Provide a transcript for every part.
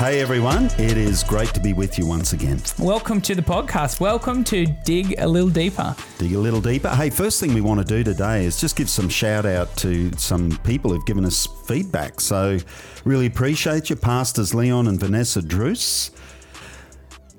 Hey everyone, it is great to be with you once again. Welcome to the podcast. Welcome to Dig a Little Deeper. Dig a little deeper. Hey, first thing we want to do today is just give some shout out to some people who've given us feedback. So, really appreciate your Pastors Leon and Vanessa Druce.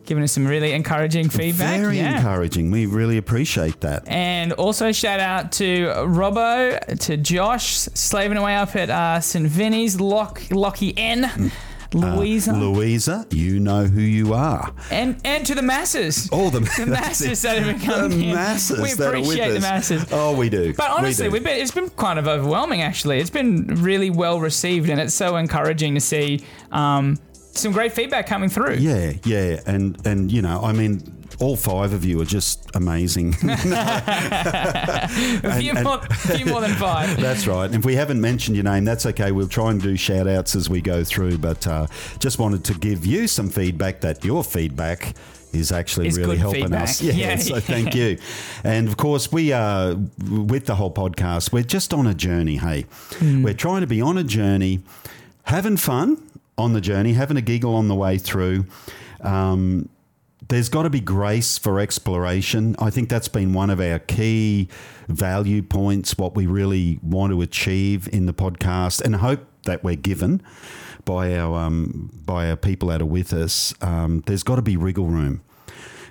Giving us some really encouraging feedback. Very yeah. encouraging. We really appreciate that. And also shout out to Robbo, to Josh, slaving away up at uh, St. Vinny's, Lock, Lockie N, Louisa, Uh, Louisa, you know who you are. and and to the masses. All the, masses. The masses that have become the here. masses We that are with appreciate the masses. Oh, we do. But honestly, we we've been, it's been kind of overwhelming, actually. It's been really well received, and it's so encouraging to see um, some great feedback coming through. Yeah, yeah, and and you know, I mean, all five of you are just amazing. a, few and- more, a few more than five. That's right. And if we haven't mentioned your name, that's okay. We'll try and do shout outs as we go through, but uh, just wanted to give you some feedback that your feedback is actually really helping feedback. us. Yeah, Yeah. so thank you. And of course, we are with the whole podcast, we're just on a journey, hey. Hmm. We're trying to be on a journey, having fun on the journey, having a giggle on the way through. Um, there's got to be grace for exploration. I think that's been one of our key value points, what we really want to achieve in the podcast, and hope that we're given by our um, by our people that are with us. Um, there's got to be wriggle room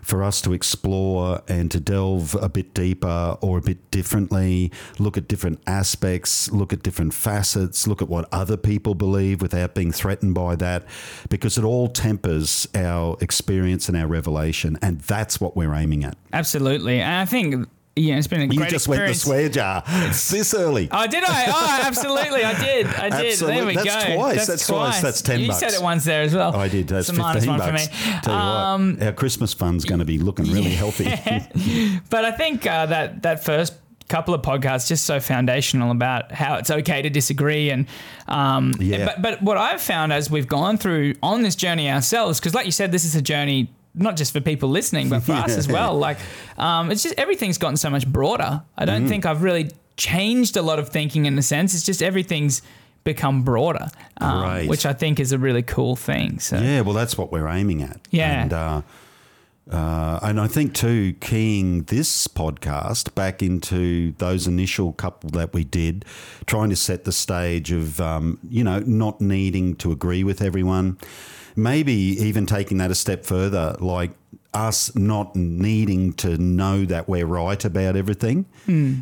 for us to explore and to delve a bit deeper or a bit differently, look at different aspects, look at different facets, look at what other people believe without being threatened by that, because it all tempers our experience and our revelation. And that's what we're aiming at. Absolutely. And I think, yeah, it's been a You great just went the experience. swear jar this early. Oh, did I? Oh, absolutely. I did. I did. There Absolutely. we That's go. twice. That's twice. That's 10 you bucks. said it once there as well. I did. That's It's a minus 15 one bucks. for me. Tell you Um, what, our Christmas fund's going to be looking really healthy. But I think uh, that that first couple of podcasts just so foundational about how it's okay to disagree and um, Yeah. but but what I've found as we've gone through on this journey ourselves because like you said this is a journey not just for people listening but for us as well like um, it's just everything's gotten so much broader I Mm. don't think I've really changed a lot of thinking in the sense it's just everything's become broader um, Right. which I think is a really cool thing so Yeah, well, that's what we're aiming at. Yeah. And, uh, uh, and I think, too, keying this podcast back into those initial couple that we did, trying to set the stage of, um, you know, not needing to agree with everyone. Maybe even taking that a step further, like us not needing to know that we're right about everything.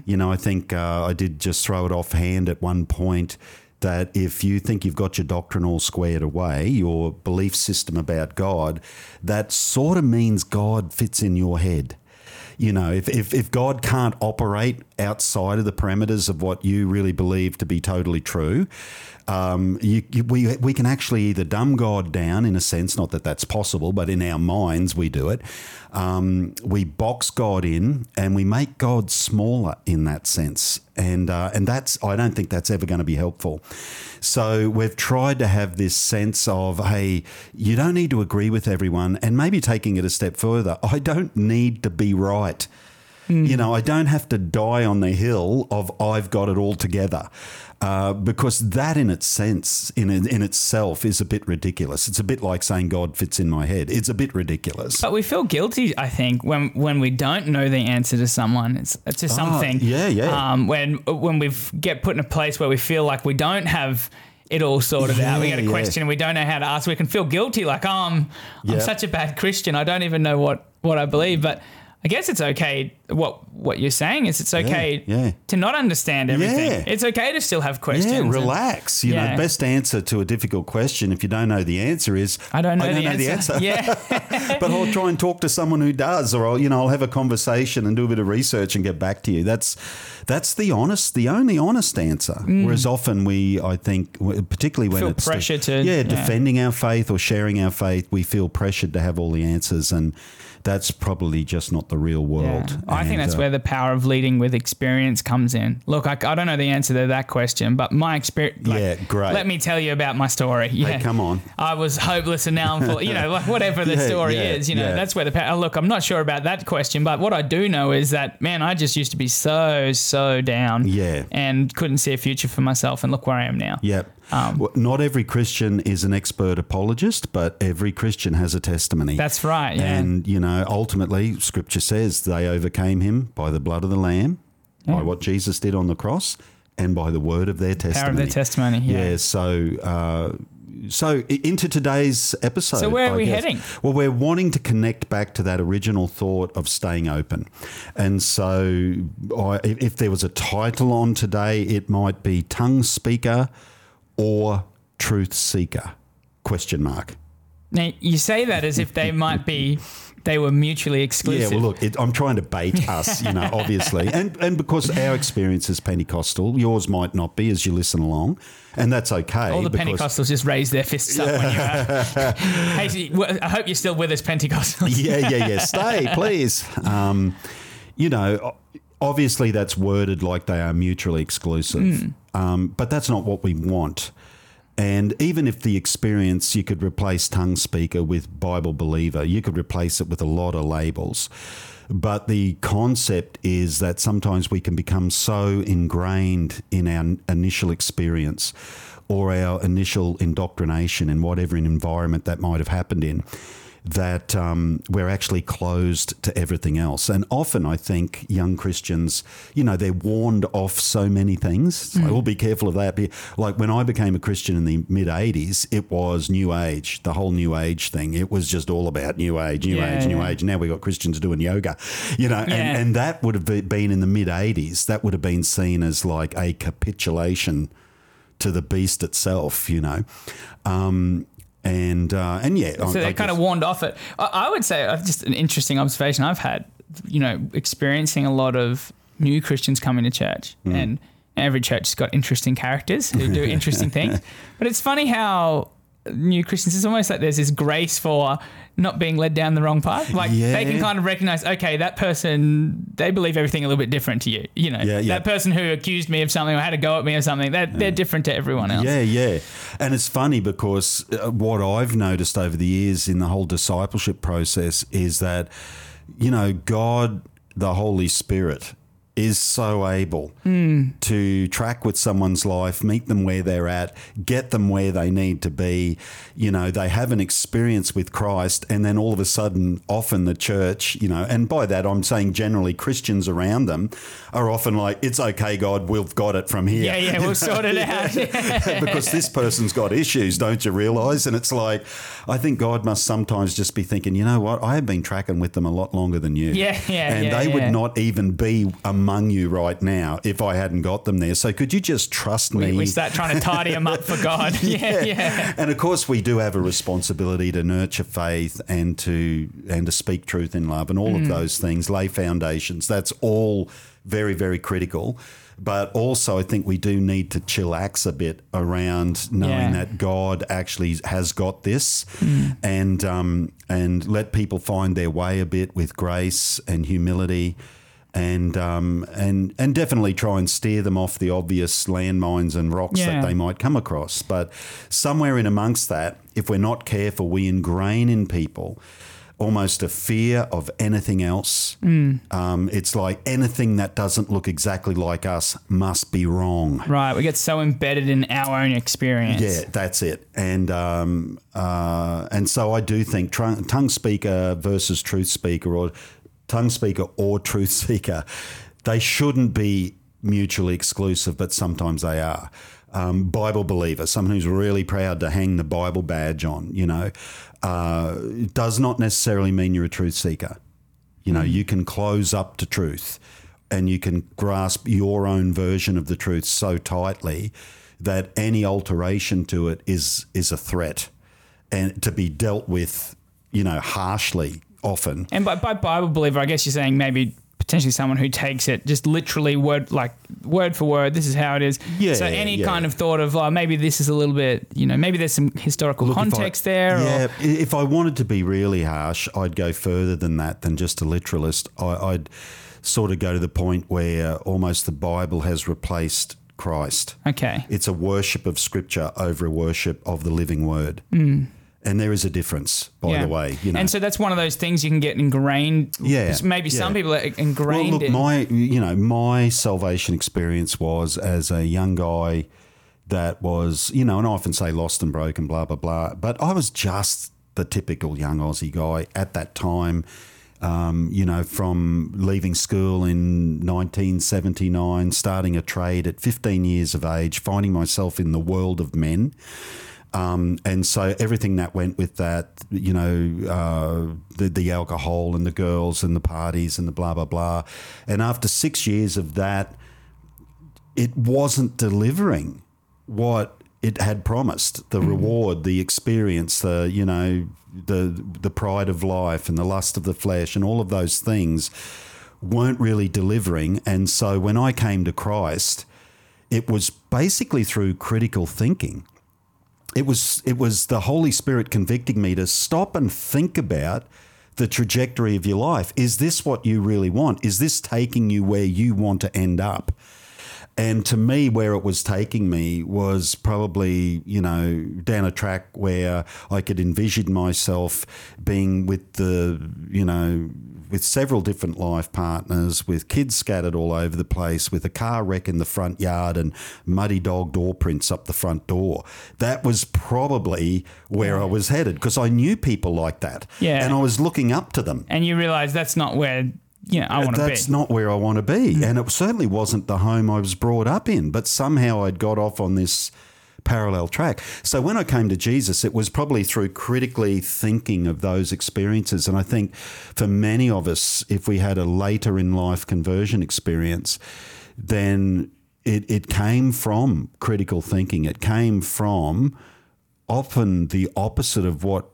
You know, I think uh, I did just throw it offhand at one point that if you think you've got your doctrine all squared away, your belief system about God, that sort of means God fits in your head. You know, if, if, if God can't operate outside of the parameters of what you really believe to be totally true, um, you, you, we, we can actually either dumb God down in a sense, not that that's possible, but in our minds we do it. Um, we box God in and we make God smaller in that sense. And, uh, and that's, I don't think that's ever going to be helpful. So we've tried to have this sense of, hey, you don't need to agree with everyone. And maybe taking it a step further, I don't need to be right. You know, I don't have to die on the hill of I've got it all together. Uh, because that in its sense, in in itself, is a bit ridiculous. It's a bit like saying God fits in my head. It's a bit ridiculous. But we feel guilty, I think, when when we don't know the answer to someone, it's to something. Ah, yeah, yeah. Um, when when we get put in a place where we feel like we don't have it all sorted out, we Yeah, get a yeah. question, and we don't know how to ask. We can feel guilty, like oh, I'm I'm such a bad Christian. I don't even know what what I believe, but. I guess it's okay. What what you're saying is it's okay yeah. to not understand everything. Yeah. It's okay to still have questions. Yeah, and- relax. You Yeah. know, best answer to a difficult question if you don't know the answer is I don't know, I don't the, know answer. the answer. Yeah. but I'll try and talk to someone who does, or I'll, you know, I'll have a conversation and do a bit of research and get back to you. That's that's the honest, the only honest answer. Whereas often we, I think, particularly when Mm. Feel it's pressure to- yeah, yeah. defending our faith or sharing our faith, we feel pressured to have all the answers, and that's probably just not the real world. Yeah. I think that's uh, where the power of leading with experience comes in. Look, I, I don't know the answer to that question, but my experience. Yeah, great. Let me tell you about my story. Yeah. come on. I was hopeless and now I'm full. You know, like whatever the Yeah, story yeah, is. You know, that's where the power. Look, I'm not sure about that question, but what I do know is that man, I just used to be so so down. Yeah. And couldn't see a future for myself, and look where I am now. Yep. Um, Well, Not every Christian is an expert apologist, but every Christian has a testimony. That's right. Yeah. And, you know, ultimately, scripture says they overcame him by the blood of the Lamb, by what Jesus did on the cross, and by the word of their testimony. Power of their testimony. Yeah. Yeah. so uh, so into today's episode. So where are I we guess. heading? Well, we're wanting to connect back to that original thought of staying open, and so I, if there was a title on today, it might be tongue speaker or truth seeker? Question mark. Now you say that as if they might be, they were mutually exclusive. Yeah, well, look, it, I'm trying to bait us, you know, obviously, and and because our experience is Pentecostal, yours might not be as you listen along, and that's okay. All the Pentecostals just raise their fists up when you're out. hey, I hope you're still with us, Pentecostals. yeah, yeah, yeah. Stay, please. Um, you know, obviously that's worded like they are mutually exclusive, um, but that's not what we want. And even if the experience, you could replace tongue speaker with Bible believer, you could replace it with a lot of labels. But the concept is that sometimes we can become so ingrained in our initial experience or our initial indoctrination in whatever environment that might have happened in that um, we're actually closed to everything else. And often I think young Christians, you know, they're warned off so many things. It's like, oh, be careful of that. Be- Like when I became a Christian in the mid 80s, it was New Age, the whole New Age thing. It was just all about New Age, New Yeah, Age, New yeah. Age. Now we've got Christians doing yoga, you know, Yeah. and, and that would have been in the mid 80s. That would have been seen as like a capitulation to the beast itself, you know. Um, and uh, and yeah, So they kind of warned off it. I, I would say uh, just an interesting observation I've had, you know, experiencing a lot of new Christians coming to church, Hmm. and every church has got interesting characters who do interesting things. But it's funny how new Christians, it's almost like there's this grace for not being led down the wrong path. Like they can kind of recognize, okay, that person, they believe everything a little bit different to you. You know, Yeah, yeah. that person who accused me of something or had a go at me or something, they're, they're different to everyone else. Yeah, yeah. And it's funny because uh, what I've noticed over the years in the whole discipleship process is that, you know, God, the Holy Spirit, is so able to track with someone's life, meet them where they're at, get them where they need to be. You know, they have an experience with Christ, and then all of a sudden, often the church, you know, and by that I'm saying generally Christians around them are often like, it's okay, God, we've got it from here Yeah, yeah, we'll sort it out. because this person's got issues, don't you realize? And it's like, I think God must sometimes just be thinking, you know what? I have been tracking with them a lot longer than you. Yeah, yeah, And yeah, they yeah. would not even be among you right now if I hadn't got them there. So could you just trust me? We start trying to tidy them up for God. yeah, yeah. And of course, we do have a responsibility to nurture faith and to and to speak truth in love and all Mm. of those things, lay foundations. That's all very, very critical. But also, I think we do need to chillax a bit around knowing Yeah. that God actually has got this, Mm. and um, and let people find their way a bit with grace and humility and um, and and definitely try and steer them off the obvious landmines and rocks Yeah. that they might come across. But somewhere in amongst that, if we're not careful, we ingrain in people almost a fear of anything else. Um, it's like anything that doesn't look exactly like us must be wrong. Right, we get so embedded in our own experience. Yeah, that's it. And um, uh, and so I do think tr- tongue speaker versus truth speaker, or tongue speaker or truth speaker, they shouldn't be mutually exclusive, but sometimes they are. Um, Bible believer, someone who's really proud to hang the Bible badge on, you know, uh, does not necessarily mean you're a truth seeker. You know, you can close up to truth and you can grasp your own version of the truth so tightly that any alteration to it is is a threat and to be dealt with, you know, harshly often. And by, by Bible believer, I guess you're saying maybe potentially someone who takes it just literally word like word for word. This is how it is. Yeah, So any yeah. kind of thought of like maybe this is a little bit, you know, maybe there's some historical Look, if I- context there. Yeah, Or, if I wanted to be really harsh, I'd go further than that, than just a literalist. I, I'd sort of go to the point where almost the Bible has replaced Christ. okay. It's a worship of Scripture over a worship of the living Word. Hmm. And there is a difference, by. Yeah. the way. You know, And so that's one of those things you can get ingrained. Yeah, Maybe some people are ingrained Well, look, in. my you know my salvation experience was as a young guy that was, you know, and I often say lost and broken, blah, blah, blah. But I was just the typical young Aussie guy at that time. Um, you know, from leaving school in 1979, starting a trade at 15 years of age, finding myself in the world of men. Um, and so everything that went with that, you know, uh, the, the alcohol and the girls and the parties and the blah, blah, blah. And after six years of that, it wasn't delivering what it had promised the reward, the experience, the, you know, the, the pride of life and the lust of the flesh and all of those things weren't really delivering. And so when I came to Christ, it was basically through critical thinking it was it was the Holy Spirit convicting me to stop and think about the trajectory of your life. Is this what you really want? Is this taking you where you want to end up? And to me, where it was taking me was probably, you know, down a track where I could envision myself being with the, you know, with several different life partners, with kids scattered all over the place, with a car wreck in the front yard and muddy dog door prints up the front door. That was probably where I was headed because I knew people like that. Yeah. And I was looking up to them. And you realize that's not where you know I want to be. That's not where I want to be. Hmm. And it certainly wasn't the home I was brought up in, but somehow I'd got off on this parallel track. So when I came to Jesus, it was probably through critically thinking of those experiences. And I think for many of us, if we had a later in life conversion experience, then it, it came from critical thinking. It came from often the opposite of what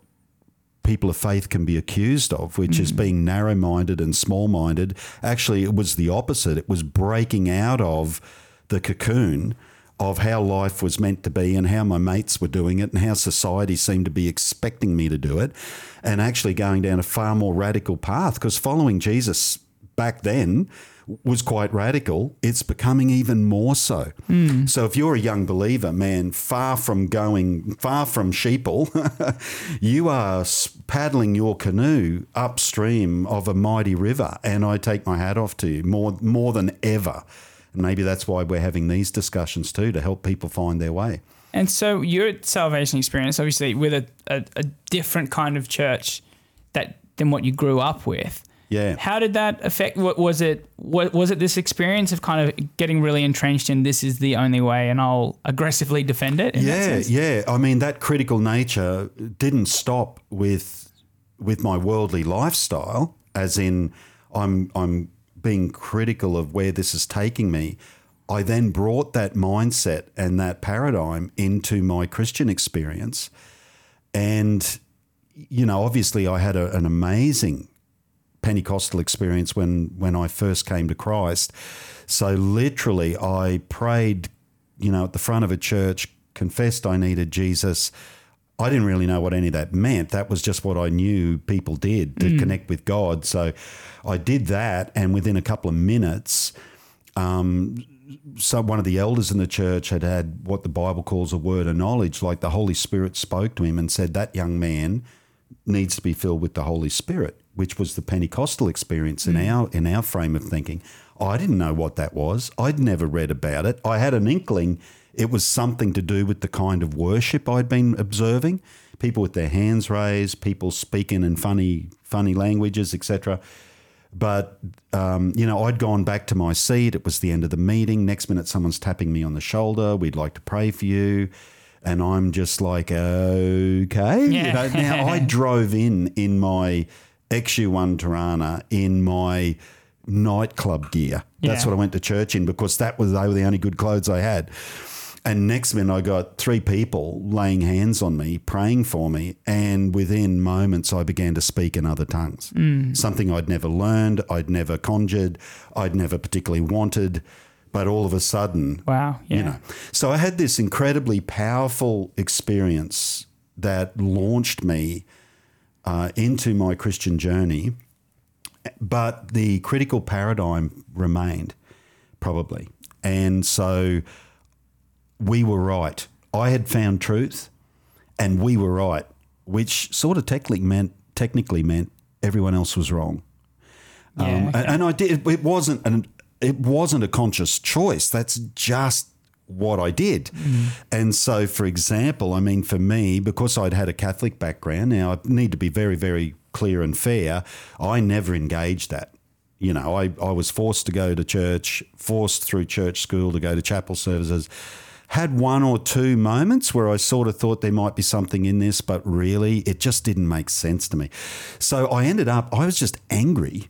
people of faith can be accused of, which is hmm. being narrow minded and small minded. Actually, it was the opposite. It was breaking out of the cocoon of how life was meant to be and how my mates were doing it and how society seemed to be expecting me to do it and actually going down a far more radical path because following Jesus back then was quite radical. It's becoming even more so. Hmm. So if you're a young believer, man, far from going, far from sheeple, you are paddling your canoe upstream of a mighty river, and I take my hat off to you more more than ever. And maybe that's why we're having these discussions too to help people find their way. And so your salvation experience, obviously, with a, a, a different kind of church that than what you grew up with. Yeah. How did that affect? What was it? What was it? This experience of kind of getting really entrenched in this is the only way, and I'll aggressively defend it. Yeah, yeah. I mean, that critical nature didn't stop with with my worldly lifestyle, as in I'm I'm being critical of where this is taking me. I then brought that mindset and that paradigm into my Christian experience, and you know, obviously, I had a, an amazing Pentecostal experience when when I first came to Christ. So literally, I prayed, you know, at the front of a church, confessed I needed Jesus. I didn't really know what any of that meant. That was just what I knew people did to connect with God. So I did that, and within a couple of minutes, um, so one of the elders in the church had had what the Bible calls a word of knowledge. Like the Holy Spirit spoke to him and said, "That young man needs to be filled with the Holy Spirit," which was the Pentecostal experience in our in our frame of thinking. I didn't know what that was. I'd never read about it. I had an inkling it was something to do with the kind of worship I'd been observing. People with their hands raised, people speaking in funny funny languages, etc. But um, you know, I'd gone back to my seat. It was the end of the meeting. Next minute, someone's tapping me on the shoulder. We'd like to pray for you, and I'm just like, okay. You know, now I drove in in my XU1 Torana in my nightclub gear. That's Yeah. what I went to church in because that was they were the only good clothes I had. And next minute, I got three people laying hands on me, praying for me. And within moments, I began to speak in other tongues. Mm. Something I'd never learned, I'd never conjured, I'd never particularly wanted. But all of a sudden, Wow. Yeah. you know. So I had this incredibly powerful experience that launched me uh, into my Christian journey. But the critical paradigm remained, probably. And so we were right. I had found truth, and we were right, which sort of technically meant technically meant everyone else was wrong. Yeah, Um, okay. and, and I did. It wasn't an. It wasn't a conscious choice. That's just what I did. Mm. And so, for example, I mean, for me, because I'd had a Catholic background, now I need to be very, very clear and fair, I never engaged that. You know, I, I was forced to go to church, forced through church school to go to chapel services. Had one or two moments where I sort of thought there might be something in this, but really it just didn't make sense to me. So I ended up, I was just angry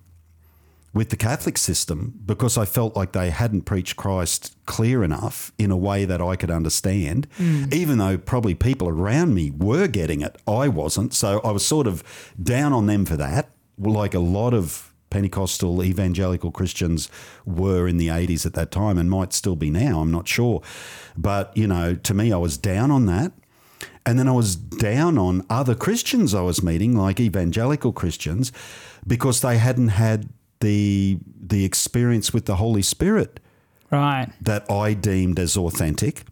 with the Catholic system because I felt like they hadn't preached Christ clear enough in a way that I could understand, mm. even though probably people around me were getting it. I wasn't. So I was sort of down on them for that, like a lot of Pentecostal evangelical Christians were in the 80s at that time and might still be now. I'm not sure. But, you know, to me, I was down on that. And then I was down on other Christians I was meeting, like evangelical Christians, because they hadn't had the the experience with the Holy Spirit Right. that I deemed as authentic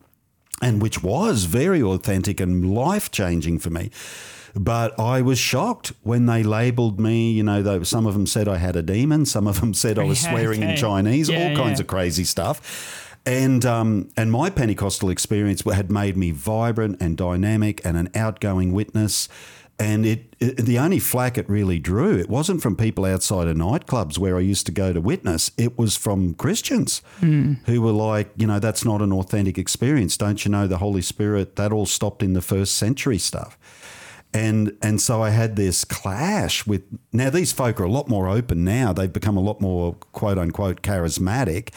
and which was very authentic and life changing for me. But I was shocked when they labeled me. You know, though some of them said I had a demon, some of them said I was Yeah, swearing in. Chinese, Yeah, all kinds of crazy stuff. And um, and my Pentecostal experience had made me vibrant and dynamic and an outgoing witness. And it, it the only flack it really drew, it wasn't from people outside of nightclubs where I used to go to witness. It was from Christians who were like, you know, that's not an authentic experience. Don't you know the Holy Spirit? That all stopped in the first century stuff. And and so I had this clash with now these folk are a lot more open now. They've become a lot more quote unquote charismatic.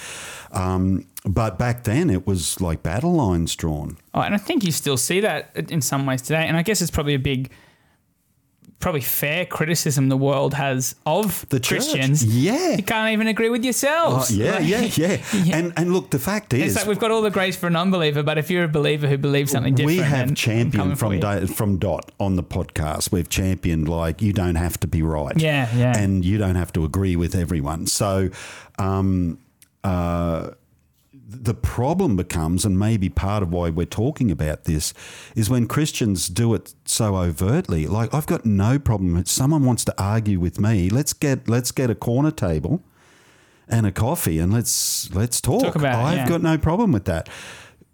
Um, but back then it was like battle lines drawn. Oh, and I think you still see that in some ways today. And I guess it's probably a big, probably fair criticism the world has of The church. Christians. Yeah. You can't even agree with Oh, yourselves. yeah, Like, yeah, yeah, And and look, the fact is, It's like we've got all the grace for an unbeliever, but if you're a believer who believes something different, we have then championed from da- from dot on the podcast. We've championed like you don't have to be right. Yeah, yeah. and you don't have to agree with everyone. So, um, uh, the problem becomes, and maybe part of why we're talking about this, is when Christians do it so overtly. Like I've got no problem. If someone wants to argue with me, let's get let's get a corner table and a coffee and let's let's talk. Talk about it, I've yeah. got no problem with that.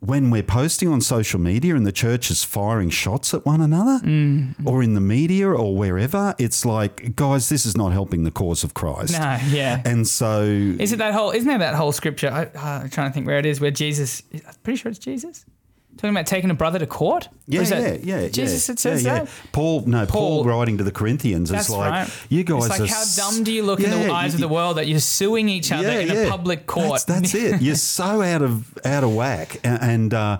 When we're posting on social media and the church is firing shots at one another, Mm. or in the media or wherever, it's like, guys, this is not helping the cause of Christ. No, yeah. And so, Is it that whole? Isn't there that whole scripture? I, uh, I'm trying to think where it is. Where Jesus, I'm pretty sure it's Jesus, talking about taking a brother to court. Yeah, yeah, yeah, Jesus. yeah, It says yeah, that. Paul, no, Paul, Paul- writing to the Corinthians is like, right. you guys It's like are how s- dumb do you look in the Yeah, eyes of the world that you're suing each other in a public court? That's, that's it. You're so out of out of whack, A- and uh,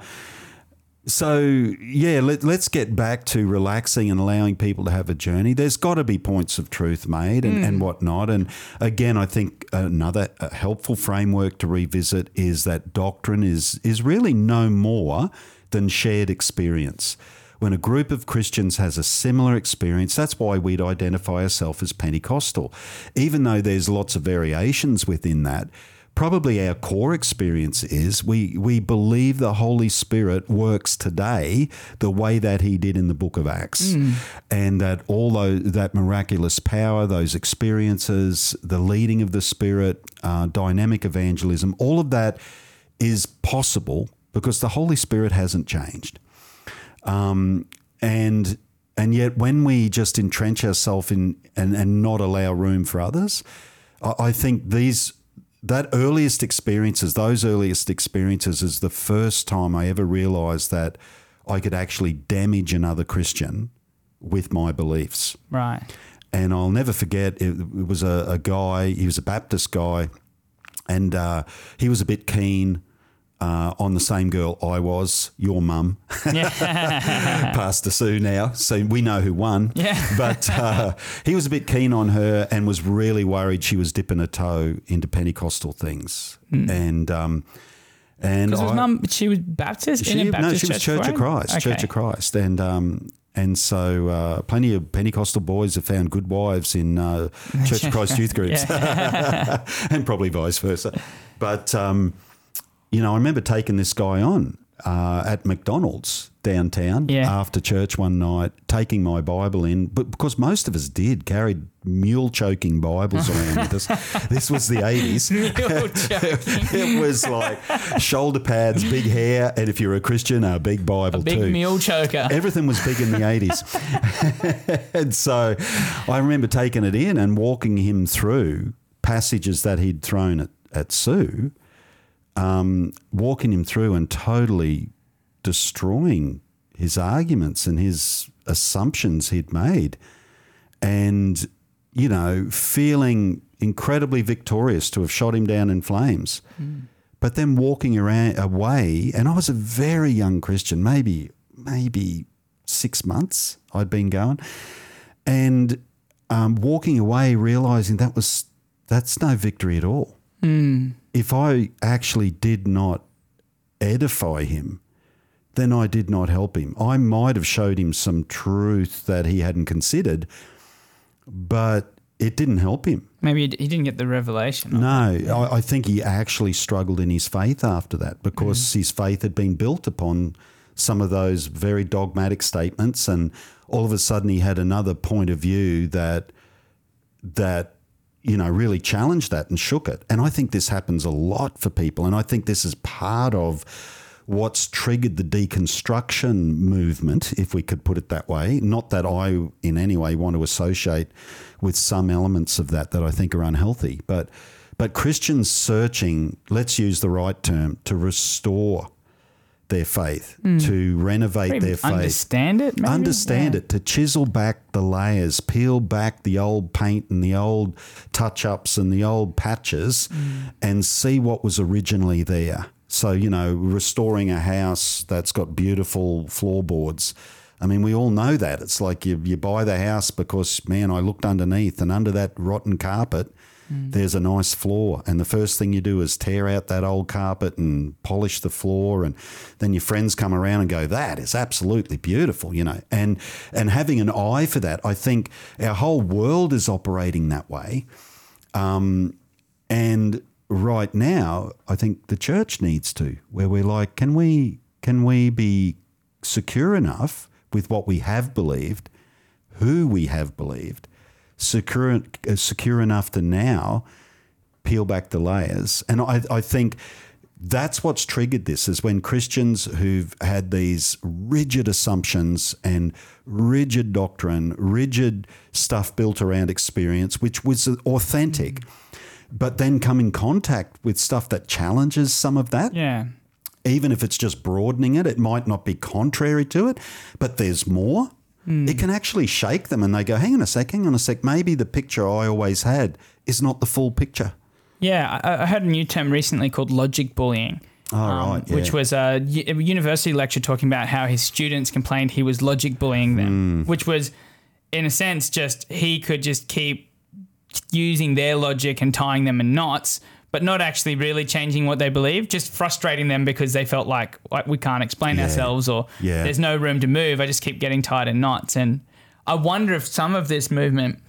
so yeah. Let, let's get back to relaxing and allowing people to have a journey. There's got to be points of truth made and, Hmm. and whatnot. And again, I think another uh, helpful framework to revisit is that doctrine is is really no more than shared experience. When a group of Christians has a similar experience, that's why we'd identify ourselves as Pentecostal. Even though there's lots of variations within that, probably our core experience is we, we believe the Holy Spirit works today the way that he did in the book of Acts. And that all those, that miraculous power, those experiences, the leading of the Spirit, uh, dynamic evangelism, all of that is possible because the Holy Spirit hasn't changed. Um, and and yet when we just entrench ourselves in and, and not allow room for others, I, I think these that earliest experiences, those earliest experiences is the first time I ever realized that I could actually damage another Christian with my beliefs. Right. And I'll never forget, it, it was a, a guy, he was a Baptist guy, and uh, he was a bit keen uh, on the same girl I was, your mum, Pastor Sue now. So we know who won. Yeah. But uh, he was a bit keen on her and was really worried she was dipping a toe into Pentecostal things. And, um, and I- mum, she was Baptist she, in a no, Baptist she was Church of? Christ, Church of Christ, and um, and so uh, plenty of Pentecostal boys have found good wives in uh, Church of Christ youth groups, and probably vice versa. But um, you know, I remember taking this guy on uh, at McDonald's, downtown Yeah. after church one night, taking my Bible in, but because most of us did, carried mule choking Bibles around with us. This was the 80s. It was like shoulder pads, big hair, and if you're a Christian, a big Bible too. Big too. mule choker. Everything was big in the 80s. and so I remember taking it in and walking him through passages that he'd thrown at, at Sue, um, walking him through and totally destroying his arguments and his assumptions he'd made. And, you know, feeling incredibly victorious to have shot him down in flames. But then walking around away, and I was a very young Christian, maybe maybe six months I'd been going, and um, walking away realizing that was that's no victory at all. If I actually did not edify him, then I did not help him. I might have showed him some truth that he hadn't considered, but it didn't help him. Maybe he didn't get the revelation. No. I, I think he actually struggled in his faith after that because mm-hmm. his faith had been built upon some of those very dogmatic statements, and all of a sudden he had another point of view that that you know really challenged that and shook it. And I think this happens a lot for people, and I think this is part of what's triggered the deconstruction movement, if we could put it that way. Not that I in any way want to associate with some elements of that that I think are unhealthy, but but Christians searching, let's use the right term, to restore their faith, to renovate their faith understand it. Maybe? understand Yeah. it, to chisel back the layers, peel back the old paint and the old touch ups and the old patches Mm. and see what was originally there. So, you know, restoring a house that's got beautiful floorboards. I mean, we all know that. It's like you, you buy the house because, man, I looked underneath and under that rotten carpet, there's a nice floor. And the first thing you do is tear out that old carpet and polish the floor. And then your friends come around and go, that is absolutely beautiful, you know. And, and having an eye for that, I think our whole world is operating that way. Um, and right now, I think the church needs to, where we're like, can we can we be secure enough with what we have believed, who we have believed, secure uh, secure enough to now peel back the layers? And I, I think that's what's triggered this is when Christians who've had these rigid assumptions and rigid doctrine, rigid stuff built around experience, which was authentic, but then come in contact with stuff that challenges some of that Yeah. even if it's just broadening it, it might not be contrary to it, but there's more. It can actually shake them and they go, hang on a sec, hang on a sec, maybe the picture I always had is not the full picture. Yeah, I, I heard a new term recently called logic bullying. Oh, right, yeah. Which was a university lecture talking about how his students complained he was logic bullying them, Hmm. which was, in a sense, just he could just keep using their logic and tying them in knots, but not actually really changing what they believe, just frustrating them because they felt like, like we can't explain Yeah. ourselves or Yeah. there's no room to move. I just keep getting tied in knots. And I wonder if some of this movement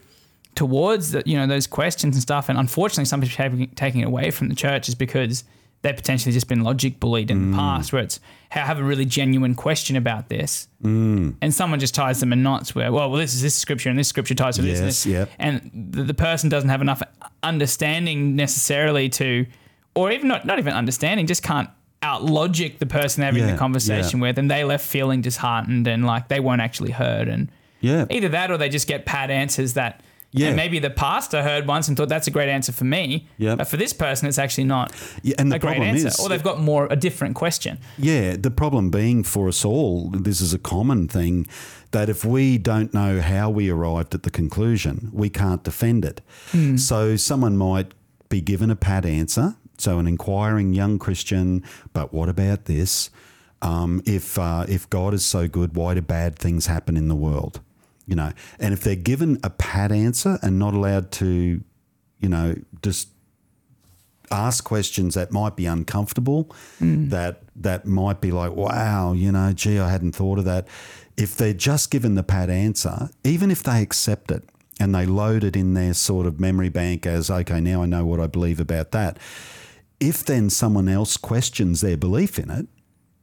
towards the, you know those questions and stuff, and unfortunately, some people taking, taking it away from the church is because they've potentially just been logic bullied in the past, where it's I have a really genuine question about this, mm. and someone just ties them in knots. Where well, well, this is this scripture, and this scripture ties to this, and this, yep. and the, the person doesn't have enough understanding necessarily to, or even not not even understanding, just can't out logic the person they're having Yeah, the conversation yeah. with, and they left feeling disheartened and like they weren't actually heard, and Yeah. either that or they just get pat answers that. Yeah. and maybe the pastor heard once and thought that's a great answer for me. Yep. But for this person, it's actually not Yeah, and the a great answer. is- or they've got more a different question. Yeah, the problem being for us all, this is a common thing, that if we don't know how we arrived at the conclusion, we can't defend it. So someone might be given a pat answer. So an inquiring young Christian, but what about this? Um, if uh, if God is so good, why do bad things happen in the world? You know, and if they're given a pat answer and not allowed to, you know, just ask questions that might be uncomfortable, hmm. that that might be like, wow, you know, gee, I hadn't thought of that. If they're just given the pat answer, even if they accept it and they load it in their sort of memory bank as, okay, now I know what I believe about that. If then someone else questions their belief in it,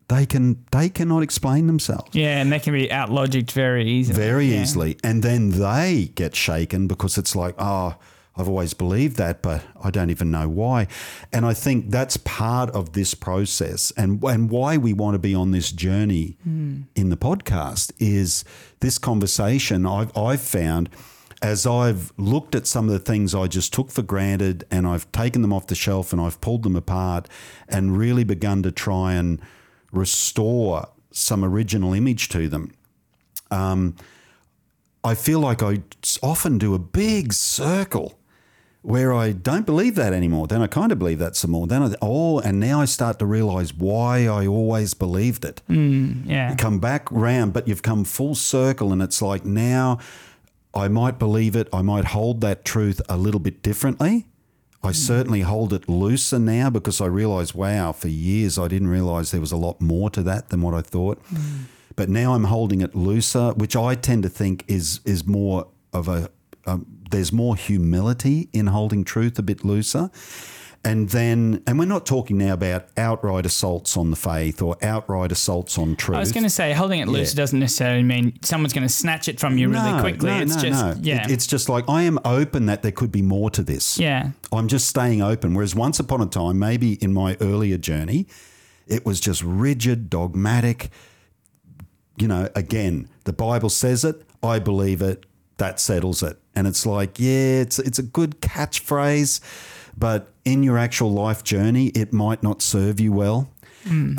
they can they cannot explain themselves Yeah, and they can be out logicked very easily. very Yeah. easily. And then they get shaken because it's like, oh, I've always believed that, but I don't even know why. And I think that's part of this process and, and why we want to be on this journey hmm. in the podcast is this conversation I've, I've found as I've looked at some of the things I just took for granted and I've taken them off the shelf and I've pulled them apart and really begun to try and restore some original image to them. Um, I feel like I often do a big circle where I don't believe that anymore. Then I kind of believe that some more. Then I, oh, and now I start to realize why I always believed it. Mm, yeah. You come back round, but you've come full circle, and it's like now I might believe it. I might hold that truth a little bit differently. I certainly hold it looser now because I realize, wow, for years I didn't realize there was a lot more to that than what I thought. But now I'm holding it looser, which I tend to think is is more of a um, there's more humility in holding truth a bit looser. And then, and we're not talking now about outright assaults on the faith or outright assaults on truth. I was going to say holding it loose Yeah. doesn't necessarily mean someone's going to snatch it from you really quickly. no, it's no, just no. yeah, It- it's just like I am open that there could be more to this. yeah, I'm just staying open. Whereas once upon a time, maybe in my earlier journey, it was just rigid, dogmatic. You know, again, the Bible says it, I believe it, that settles it. And it's like, yeah, it's it's a good catchphrase, but in your actual life journey, it might not serve you well.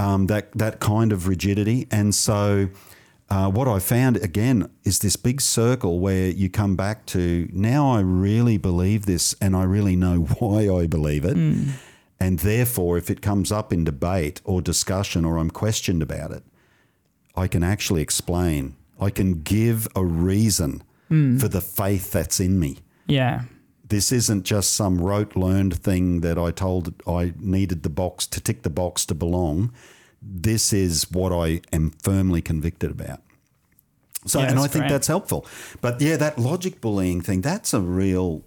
Um, that that kind of rigidity, and so. Uh, what I found again is this big circle where you come back to now I really believe this and I really know why I believe it. And therefore, if it comes up in debate or discussion or I'm questioned about it, I can actually explain. I can give a reason for the faith that's in me. yeah, This isn't just some rote learned thing that I told I needed the box to tick the box to belong. This is what I am firmly convicted about. So, Yeah, and I that's think that's helpful. But yeah, that logic bullying thing, that's a real,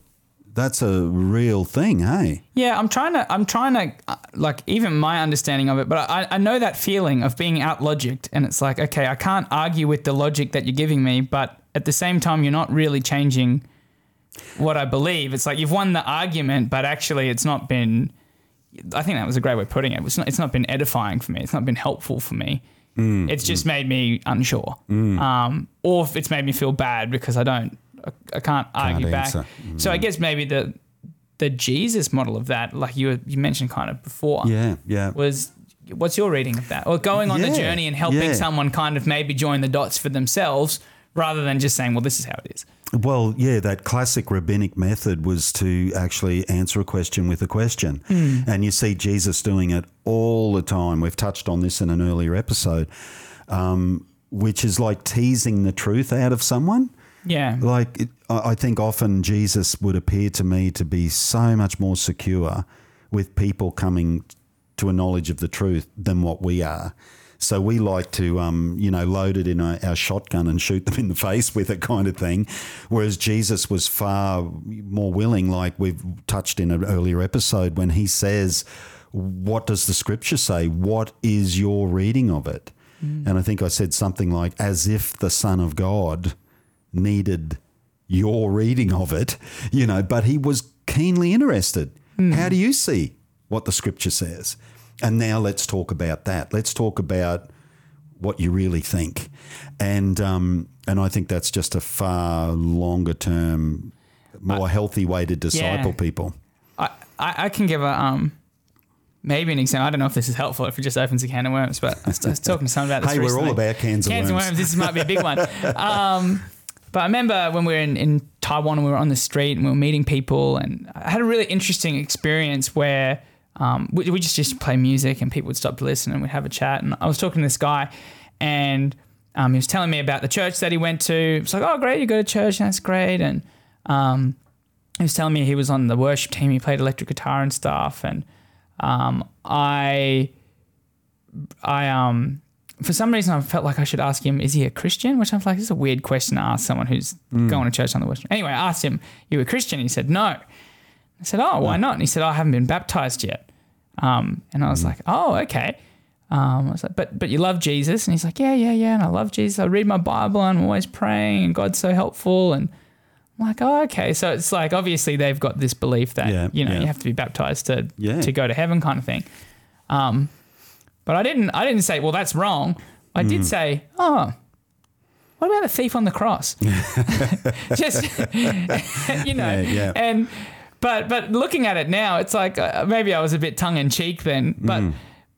that's a real thing, hey? yeah. I'm trying to, I'm trying to, uh, like, even my understanding of it, but I, I know that feeling of being out logicked, and it's like, okay, I can't argue with the logic that you're giving me, but at the same time, you're not really changing what I believe. It's like you've won the argument, but actually, it's not been. I think that was a great way of putting it. It's not, it's not been edifying for me. It's not been helpful for me. Mm, it's just made me unsure, um, or it's made me feel bad because I don't, I, I can't argue back. So I guess maybe the the Jesus model of that, like you you mentioned kind of before, Yeah, yeah. was what's your reading of that, or going on the journey and helping yeah. someone kind of maybe join the dots for themselves rather than just saying, well, this is how it is. Well, yeah, that classic rabbinic method was to actually answer a question with a question. Hmm. And you see Jesus doing it all the time. We've touched on this in an earlier episode, um, which is like teasing the truth out of someone. Yeah. Like, it, I I think often Jesus would appear to me to be so much more secure with people coming to a knowledge of the truth than what we are. So we like to, um, you know, load it in our, our shotgun and shoot them in the face with it, kind of thing. Whereas Jesus was far more willing, like we've touched in an earlier episode, when he says, "What does the Scripture say? What is your reading of it?" And I think I said something like, "As if the Son of God needed your reading of it, you know, but he was keenly interested. How do you see what the scripture says? And now let's talk about that. Let's talk about what you really think. And um, and I think that's just a far longer term, more healthy way to disciple Yeah. people. I, I, can give a um maybe an example. I don't know if this is helpful if it just opens a can of worms, but I was, I was talking to someone about this. Hey, we're all about cans of cans of worms. worms. This might be a big one. Um, but I remember when we were in, in Taiwan and we were on the street and we were meeting people, and I had a really interesting experience where um, we, we just used to play music and people would stop to listen and we'd have a chat. And I was talking to this guy, and um, he was telling me about the church that he went to. It's like, oh, great, you go to church, that's great. And um, he was telling me he was on the worship team. He played electric guitar and stuff. And um, I, I um, for some reason I felt like I should ask him, is he a Christian? Which I was like, this is a weird question to ask someone who's going to church on the worship. Anyway, I asked him, you a Christian? He said no. I said, oh, why not? And he said, oh, I haven't been baptized yet. Um, and I was like, oh, okay. Um, I was like, but but you love Jesus, and he's like, yeah, yeah, yeah, and I love Jesus. I read my Bible, and I'm always praying, and God's so helpful, and I'm like, oh, okay. So it's like obviously they've got this belief that Yeah, you know yeah. you have to be baptized to Yeah. to go to heaven, kind of thing. Um, but I didn't I didn't say, well, that's wrong. I Mm. did say, oh, what about the thief on the cross? Just you know, Yeah, yeah. and but but looking at it now, it's like uh, maybe I was a bit tongue in cheek then, but Mm.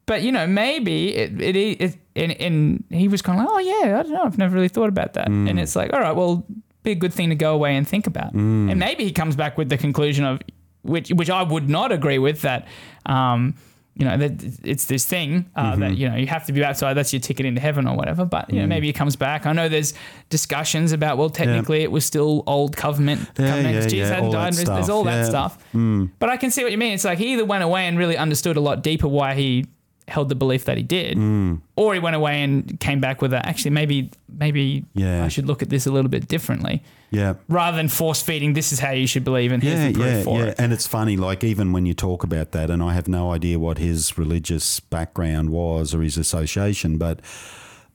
but you know maybe it it, it and, and he was kind of like, oh yeah, I don't know, I've never really thought about that, Mm. and it's like, all right, well, be a good thing to go away and think about, Mm. and maybe he comes back with the conclusion of which which I would not agree with that. Um, you know that it's this thing uh, Mm-hmm. that you know you have to be baptized. That's your ticket into heaven or whatever. But Mm. you know maybe he comes back. I know there's discussions about well technically it was still old covenant. Yeah, covenant yeah, Jesus hadn't died. There's stuff, all that yeah. Mm. stuff. But I can see what you mean. It's like he either went away and really understood a lot deeper why he held the belief that he did, Mm. or he went away and came back with a actually maybe maybe Yeah. I should look at this a little bit differently Yeah. rather than force feeding this is how you should believe and here's Yeah, the proof yeah, for yeah. it. And it's funny, like even when you talk about that, and I have no idea what his religious background was or his association, but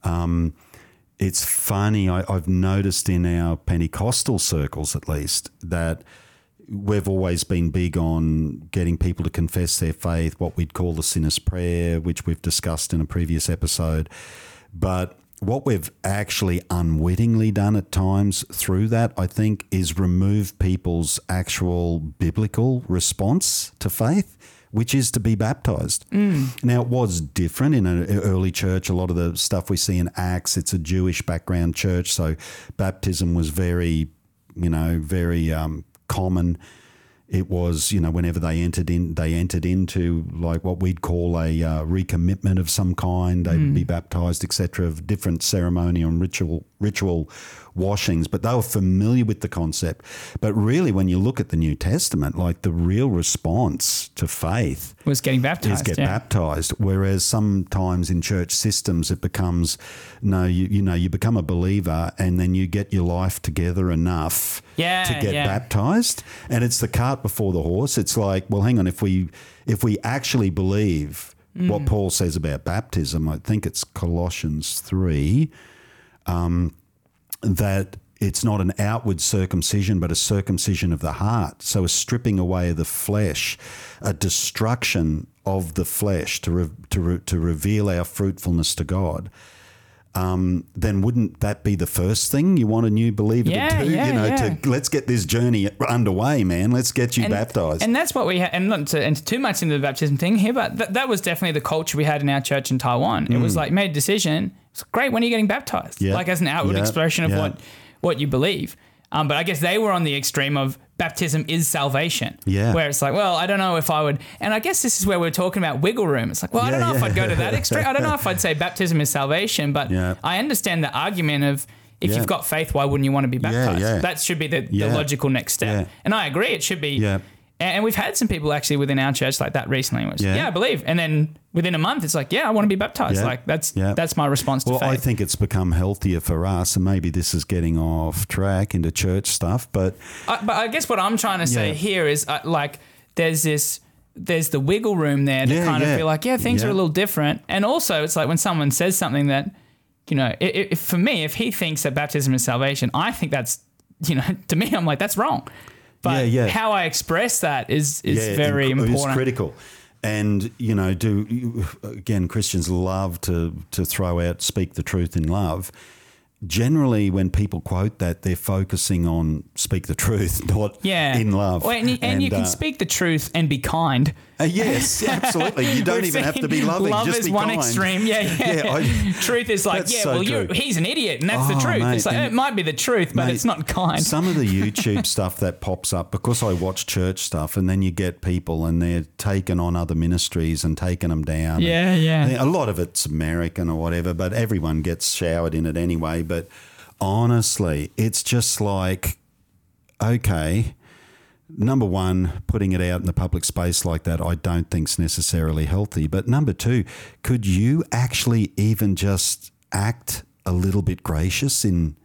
um, it's funny. I, I've noticed in our Pentecostal circles, at least, that we've always been big on getting people to confess their faith, what we'd call the sinner's prayer, which we've discussed in a previous episode. But what we've actually unwittingly done at times through that, I think, is remove people's actual biblical response to faith. Which is to be baptized. Now, it was different in an early church. A lot of the stuff we see in Acts, it's a Jewish background church. So baptism was very, you know, very um, common. It was, you know, whenever they entered in, they entered into like what we'd call a uh, recommitment of some kind. They'd Hmm. be baptized, etc., of different ceremonial and ritual ritual washings. But they were familiar with the concept. But really, when you look at the New Testament, like the real response to faith Was getting baptized. is get yeah. baptized. Whereas sometimes in church systems, it becomes no, you you know, you become a believer and then you get your life together enough Yeah, to get yeah. baptized, and it's the cart before the horse. It's like, well, hang on, if we if we actually believe Mm. what Paul says about baptism, I think it's Colossians three, um, that. It's not an outward circumcision, but a circumcision of the heart. So, a stripping away of the flesh, a destruction of the flesh to re- to re- to reveal our fruitfulness to God. Um, then wouldn't that be the first thing you want a new believer Yeah, to do? yeah, you know, yeah. to let's get this journey underway, man. Let's get you and, baptized. And that's what we had, and not to enter too much into the baptism thing here, but th- that was definitely the culture we had in our church in Taiwan. It was like, made a decision. It's great when are you getting baptized? Mm. Yeah. Like as an outward expression of what, what you believe. Um, but I guess they were on the extreme of baptism is salvation. Yeah. Where it's like, well, I don't know if I would. And I guess this is where we're talking about wiggle room. It's like, well, I don't Yeah, know if. I'd go to that extreme. I don't know if I'd say baptism is salvation, but Yeah. I understand the argument of if Yeah. you've got faith, why wouldn't you want to be baptized? yeah. That should be the, Yeah. the logical next step. Yeah. And I agree, it should be. Yeah. And we've had some people actually within our church like that recently. Was, Yeah. yeah. I believe. And then within a month, it's like, yeah, I want to be baptized. Yeah. Like that's Yeah. that's my response to well, I think it's become healthier for us, and maybe this is getting off track into church stuff, but I, but I guess what I'm trying to say Yeah. here is uh, like there's this there's the wiggle room there to kind of be like, yeah, things are a little different. And also, it's like when someone says something that, you know, i i- if for me, if he thinks that baptism is salvation, I think that's, you know, to me, I'm like that's wrong. But Yeah, yeah. how I express that is is yeah, very inc- important. It's critical. And you know, do again, Christians love to to throw out "speak the truth in love." Generally, when people quote that, they're focusing on "speak the truth," not Yeah. in love. Well, and you, and you can uh, speak the truth and be kind. Uh, yes, absolutely. You don't even have to be loving. Love just is be one kind. extreme. Yeah, yeah. Yeah, I- truth is like, yeah, so well, you're, he's an idiot, and that's the Oh, truth. mate, it's like, it might be the truth, but Mate, it's not kind. Some of the YouTube stuff that pops up because I watch church stuff, and then you get people and they're taking on other ministries and taking them down. Yeah, yeah. A lot of it's American or whatever, but everyone gets showered in it anyway. But honestly, it's just like, okay. Number one, putting it out in the public space like that, I don't think's necessarily healthy. But number two, could you actually even just act a little bit gracious in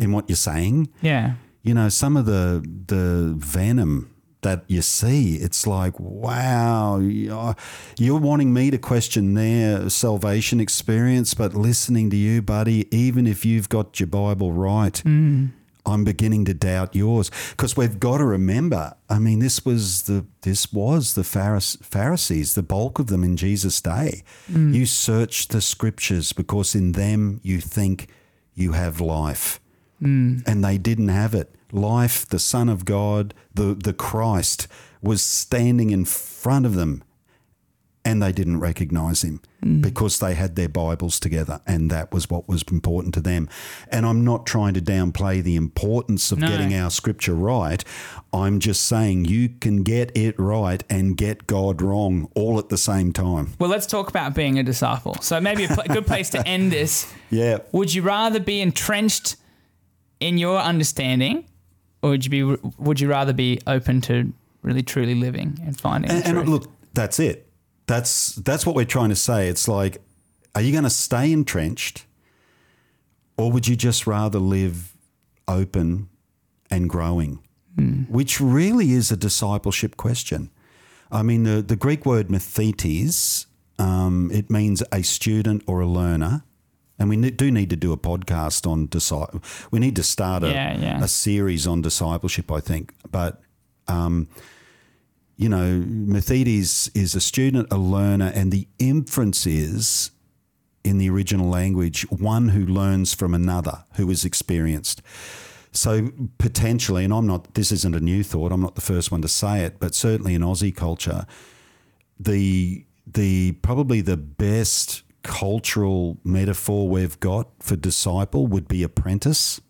in what you're saying? yeah. you know, some of the the venom that you see. It's like, wow, you're wanting me to question their salvation experience, but listening to you, buddy, even if you've got your Bible right, mm. I'm beginning to doubt yours. Because we've got to remember, I mean, this was the this was the Pharisees, the bulk of them in Jesus' day. Mm. You search the scriptures because in them you think you have life. Mm. And they didn't have it life, the Son of God, the, the Christ, was standing in front of them and they didn't recognize him mm. because they had their Bibles together and that was what was important to them. And I'm not trying to downplay the importance of no. getting our scripture right. I'm just saying you can get it right and get God wrong all at the same time. Well, let's talk about being a disciple. So maybe a pl- good place to end this. Yeah. Would you rather be entrenched in your understanding or would you be would you rather be open to really truly living and finding and, and look that's it that's that's what we're trying to say it's like are you going to stay entrenched or would you just rather live open and growing mm. which really is a discipleship question i mean the, the greek word mathetes um, it means a student or a learner and we do need to do a podcast on disciple. We need to start a, yeah, yeah. a series on discipleship, I think. But, um, you know, Mathetes is a student, a learner, and the inference is in the original language one who learns from another who is experienced. So potentially, and I'm not, this isn't a new thought, I'm not the first one to say it, but certainly in Aussie culture, the the probably the best cultural metaphor we've got for disciple would be apprentice.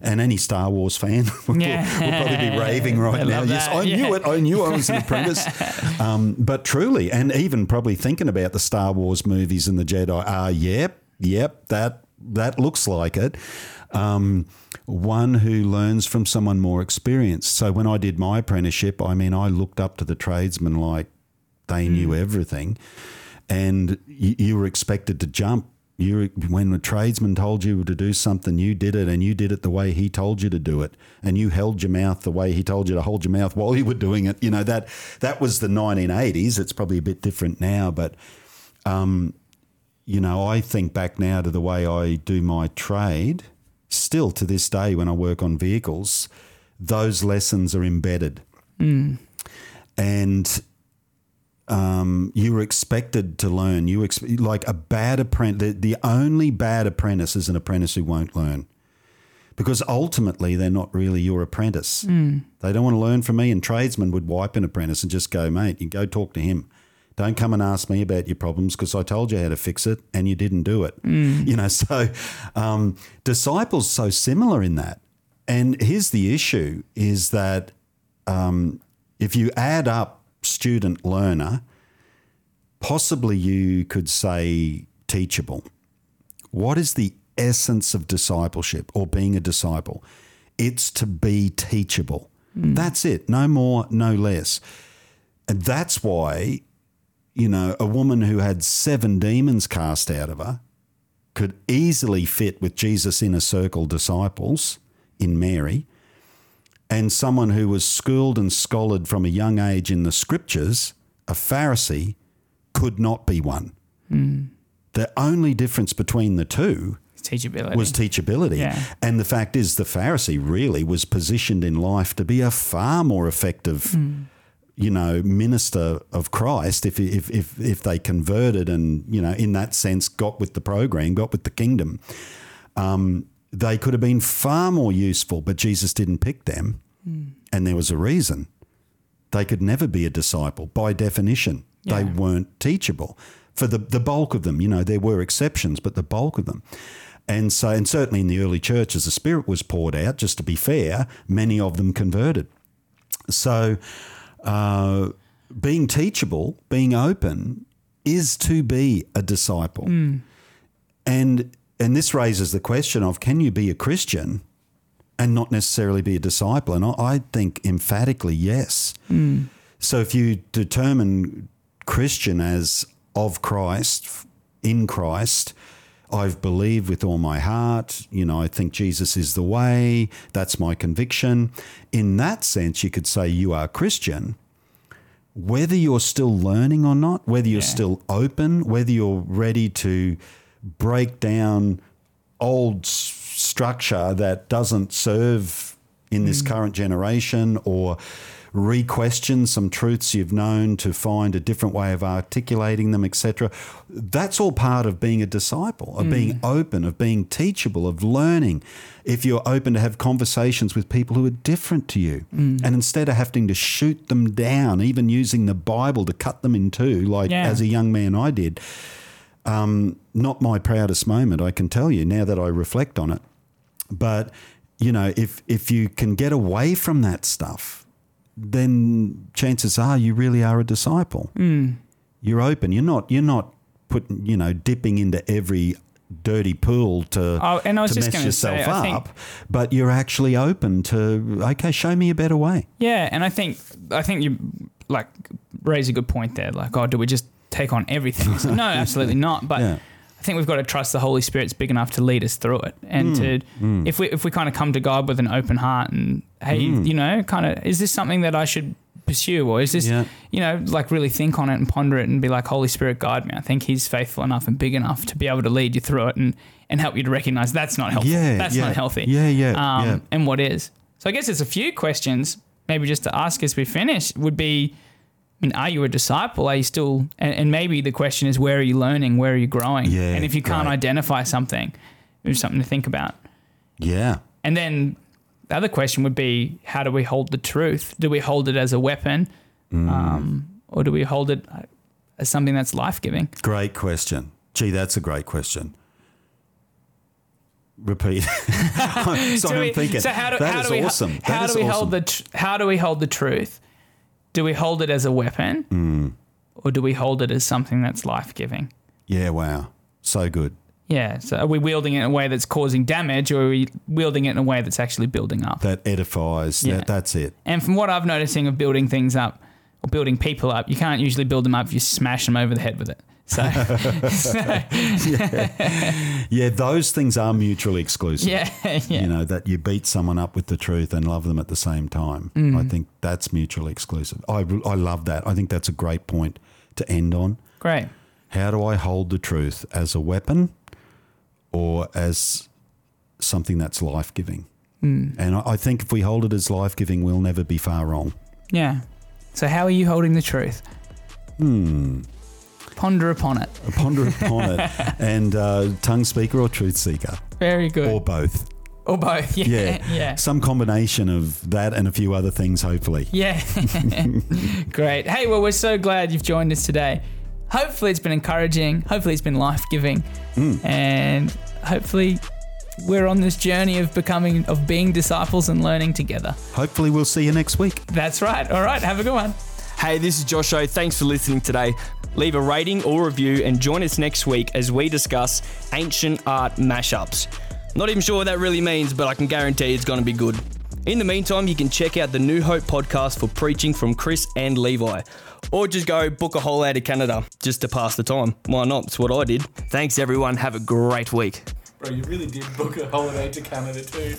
And any Star Wars fan will, yeah. will probably be raving right I now. Yes, I yeah. knew it. I knew I was an apprentice. Um, but truly, and even probably thinking about the Star Wars movies and the Jedi, ah, uh, yep, yep, that that looks like it. Um, one who learns from someone more experienced. So when I did my apprenticeship, I mean, I looked up to the tradesmen like they knew mm. everything and you, you were expected to jump. You when a tradesman told you to do something, you did it, and you did it the way he told you to do it, and you held your mouth the way he told you to hold your mouth while you were doing it. You know that that was the 1980s. It's probably a bit different now, but um, you know, I think back now to the way I do my trade. Still to this day, when I work on vehicles, those lessons are embedded. Mm. And um, you were expected to learn. You ex- like a bad apprentice. The, the only bad apprentice is an apprentice who won't learn, because ultimately they're not really your apprentice. Mm. They don't want to learn from me. And tradesmen would wipe an apprentice and just go, mate, you go talk to him. Don't come and ask me about your problems because I told you how to fix it and you didn't do it. Mm. You know, so um, disciples so similar in that. And here's the issue: is that um, if you add up student learner, possibly you could say teachable. What is the essence of discipleship or being a disciple? It's to be teachable. Mm. That's it. No more, no less. And that's why, you know, a woman who had seven demons cast out of her could easily fit with Jesus' inner circle disciples in Mary and someone who was schooled and scholared from a young age in the scriptures, a Pharisee, could not be one. Mm. The only difference between the two teachability. was teachability. Yeah. And the fact is, the Pharisee really was positioned in life to be a far more effective. Mm. You know, minister of Christ, if, if if if they converted and you know, in that sense, got with the program, got with the kingdom, um, they could have been far more useful, but Jesus didn't pick them. Mm. And there was a reason. They could never be a disciple by definition. Yeah. They weren't teachable. For the, the bulk of them, you know, there were exceptions, but the bulk of them. And so, and certainly in the early churches, the Spirit was poured out, just to be fair, many of them converted. So, uh, being teachable, being open, is to be a disciple. Mm. And and this raises the question of can you be a Christian and not necessarily be a disciple? And I think emphatically yes. Mm. So if you determine Christian as of Christ, in Christ, I've believed with all my heart. You know, I think Jesus is the way. That's my conviction. In that sense, you could say you are Christian. Whether you're still learning or not, whether you're Yeah. still open, whether you're ready to break down old s- structure that doesn't serve in this hmm. current generation or re-question some truths you've known to find a different way of articulating them etc that's all part of being a disciple of being hmm. open of being teachable of learning. If you're open to have conversations with people who are different to you hmm. and instead of having to shoot them down even using the bible to cut them in two like Yeah. as a young man I did um, not my proudest moment, I can tell you now that I reflect on it. But you know, if if you can get away from that stuff, then chances are you really are a disciple. You're open. You're not. You're not putting. You know, dipping into every dirty pool to, Oh, and I was to just mess gonna say, yourself I think- up. But you're actually open to okay, show me a better way. Yeah, and I think I think you like raise a good point there. Like, oh, do we just take on everything? So, no, absolutely not. But Yeah. I think we've got to trust the Holy Spirit's big enough to lead us through it, and hmm. to hmm. if we if we kind of come to God with an open heart and hey, hmm. you know, kind of is this something that I should pursue, or is this Yeah. you know like really think on it and ponder it and be like Holy Spirit guide me. I think He's faithful enough and big enough to be able to lead you through it and and help you to recognize that's not healthy Yeah, that's yeah. not healthy Yeah, yeah, um, yeah. and what is. So I guess it's a few questions, maybe just to ask as we finish, would be, I mean, are you a disciple? Are you still, and, and maybe the question is, where are you learning? Where are you growing? Yeah, and if you can't right. identify something, there's something to think about. Yeah. And then the other question would be, how do we hold the truth? Do we hold it as a weapon? Mm. Um, or do we hold it uh, as something that's life giving? Great question. Gee, that's a great question. Repeat. so I'm thinking. so how do, that how is do we, awesome. How do we awesome. hold the tr- How do we hold the truth? Do we hold it as a weapon, Hmm. or do we hold it as something that's life giving? Yeah, wow. So good. Yeah. So are we wielding it in a way that's causing damage, or are we wielding it in a way that's actually building up? That edifies. Yeah. That, that's it. And from what I've noticing of building things up or building people up, you can't usually build them up if you smash them over the head with it. So, so Yeah, those things are mutually exclusive. yeah, yeah. You know, that you beat someone up with the truth and love them at the same time. Mm. I think that's mutually exclusive. I, I love that. I think that's a great point to end on. Great. How do I hold the truth as a weapon or as something that's life giving? Mm. And I, I think if we hold it as life giving, we'll never be far wrong. Yeah. So how are you holding the truth? Hmm. Ponder upon it. Ponder upon it. And uh, tongue speaker or truth seeker, Very good. or both. Or, both. both. Yeah. Yeah. Yeah. Some combination of that and a few other things, hopefully. Yeah. Great. Hey, well, we're so glad you've joined us today. Hopefully, it's been encouraging. Hopefully, it's been life giving. And hopefully, we're on this journey of becoming, of being disciples and learning together. Hopefully, we'll see you next week. That's right. All right. Have a good one. Hey, this is Josho. Thanks for listening today. Leave a rating or review and join us next week as we discuss ancient art mashups. Not even sure what that really means, but I can guarantee it's going to be good. In the meantime, you can check out the New Hope podcast for preaching from Chris and Levi. Or just go book a holiday to Canada just to pass the time. Why not? It's what I did. Thanks, everyone. Have a great week. Bro, you really did book a holiday to Canada too.